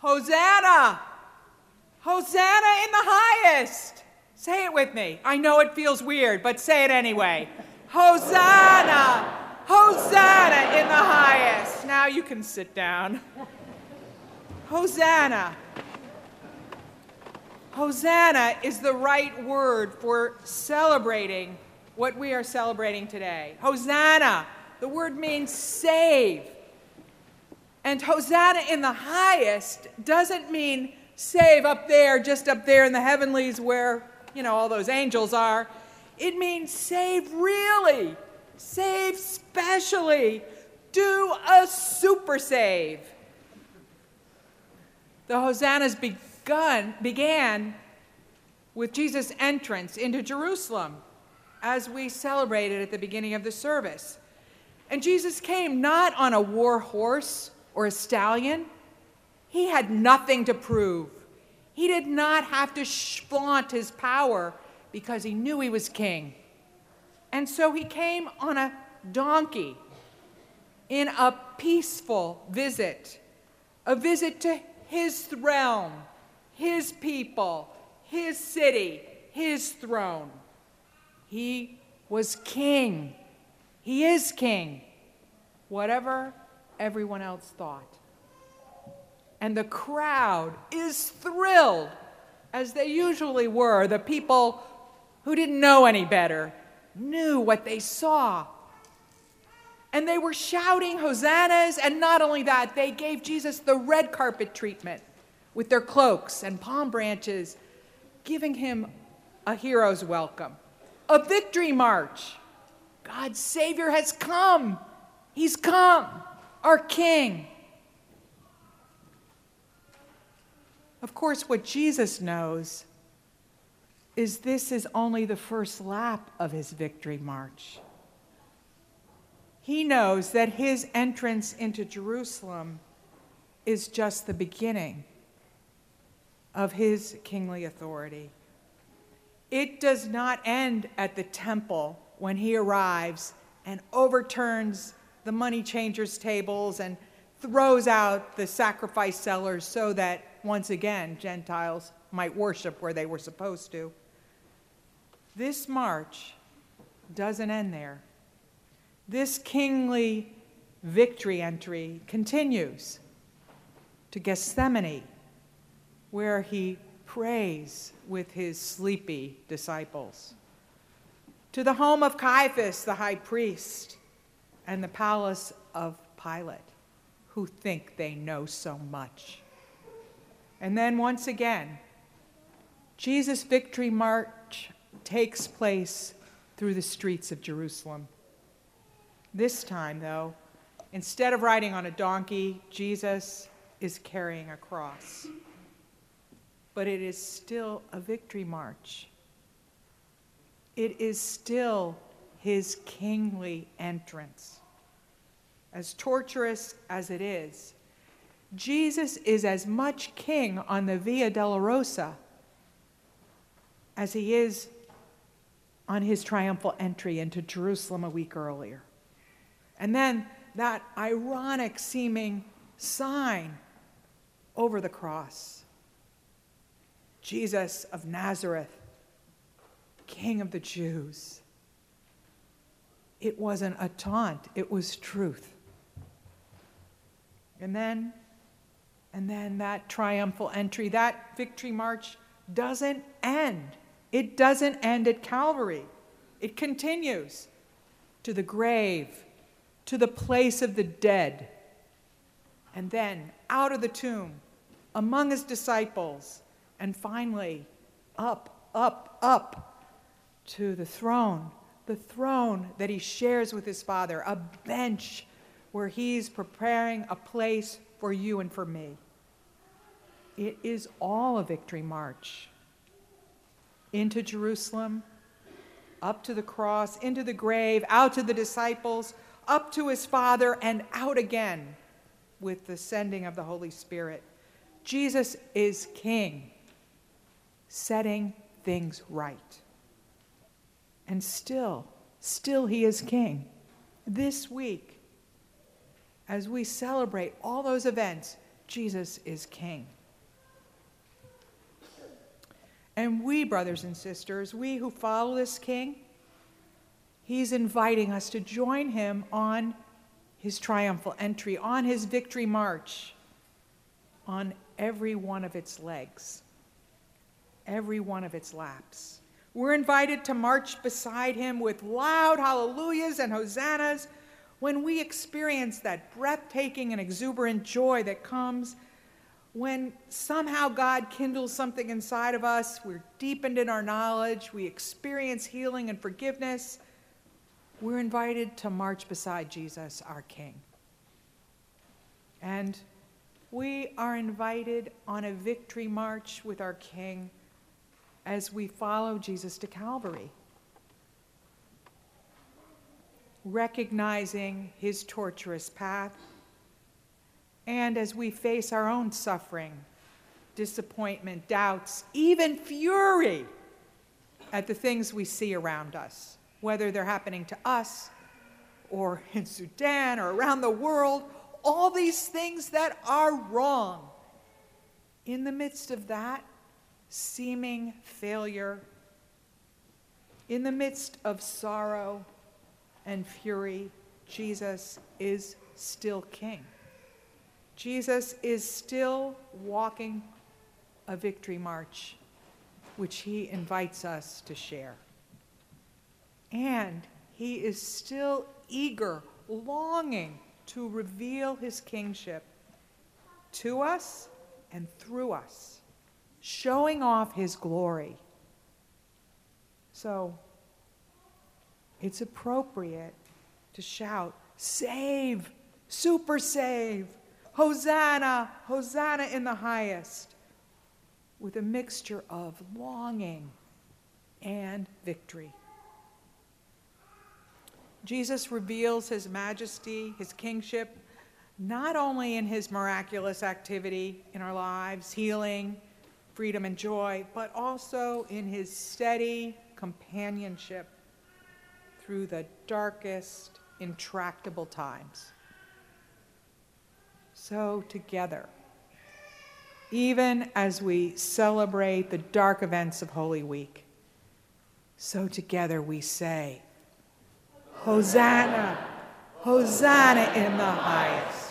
Hosanna! Hosanna in the highest! Say it with me. I know it feels weird, but say it anyway. Hosanna! Hosanna in the highest! Now you can sit down. Hosanna. Hosanna is the right word for celebrating what we are celebrating today. Hosanna. The word means save. And Hosanna in the highest doesn't mean save up there, just up there in the heavenlies where, you know, all those angels are. It means save really, save specially, do a super save. The hosannas begun, began with Jesus' entrance into Jerusalem as we celebrated at the beginning of the service. And Jesus came not on a war horse or a stallion. He had nothing to prove. He did not have to flaunt his power because he knew he was king. And so he came on a donkey in a peaceful visit, a visit to his realm, his people, his city, his throne. He was king. He is king, whatever everyone else thought. And the crowd is thrilled, as they usually were. The people who didn't know any better knew what they saw. And they were shouting hosannas, and not only that, they gave Jesus the red carpet treatment with their cloaks and palm branches, giving him a hero's welcome, a victory march. God's Savior has come. He's come, our King. Of course, what Jesus knows is this is only the first lap of his victory march. He knows that his entrance into Jerusalem is just the beginning of his kingly authority. It does not end at the temple when he arrives and overturns the money changers' tables and throws out the sacrifice sellers so that once again Gentiles might worship where they were supposed to. This march doesn't end there. This kingly victory entry continues to Gethsemane, where he prays with his sleepy disciples to the home of Caiaphas, the high priest, and the palace of Pilate, who think they know so much. And then once again, Jesus' victory march takes place through the streets of Jerusalem. This time, though, instead of riding on a donkey, Jesus is carrying a cross. But it is still a victory march it is still his kingly entrance. As torturous as it is, Jesus is as much king on the Via Dolorosa as he is on his triumphal entry into Jerusalem a week earlier. And then that ironic seeming sign over the cross Jesus of Nazareth King of the Jews. It wasn't a taunt, it was truth. And then, and then that triumphal entry, that victory march doesn't end. It doesn't end at Calvary. It continues to the grave, to the place of the dead, and then out of the tomb, among his disciples, and finally up, up, up to the throne, the throne that he shares with his Father, a bench where he's preparing a place for you and for me. It is all a victory march into Jerusalem, up to the cross, into the grave, out to the disciples, up to his Father, and out again with the sending of the Holy Spirit. Jesus is King, setting things right. And still, still, he is king. This week, as we celebrate all those events, Jesus is King. And we, brothers and sisters, we who follow this King, He's inviting us to join Him on His triumphal entry, on His victory march, on every one of its legs, every one of its laps. We're invited to march beside Him with loud hallelujahs and hosannas when we experience that breathtaking and exuberant joy that comes when somehow God kindles something inside of us, we're deepened in our knowledge, we experience healing and forgiveness, we're invited to march beside Jesus, our King. And we are invited on a victory march with our King as we follow Jesus to Calvary, recognizing his torturous path and as we face our own suffering, disappointment, doubts, even fury at the things we see around us, whether they're happening to us or in Sudan or around the world, all these things that are wrong. In the midst of that seeming failure, in the midst of sorrow and fury, Jesus is still King. Jesus is still walking a victory march, which he invites us to share. And he is still eager, longing to reveal his kingship to us and through us, showing off his glory. So it's appropriate to shout, Save, super save, Hosanna, Hosanna in the highest, with a mixture of longing and victory. Jesus reveals his majesty, his kingship, not only in his miraculous activity in our lives, healing, freedom, and joy, but also in his steady companionship through the darkest, intractable times. So, together, even as we celebrate the dark events of Holy Week, so together we say, Hosanna, Hosanna in the highest.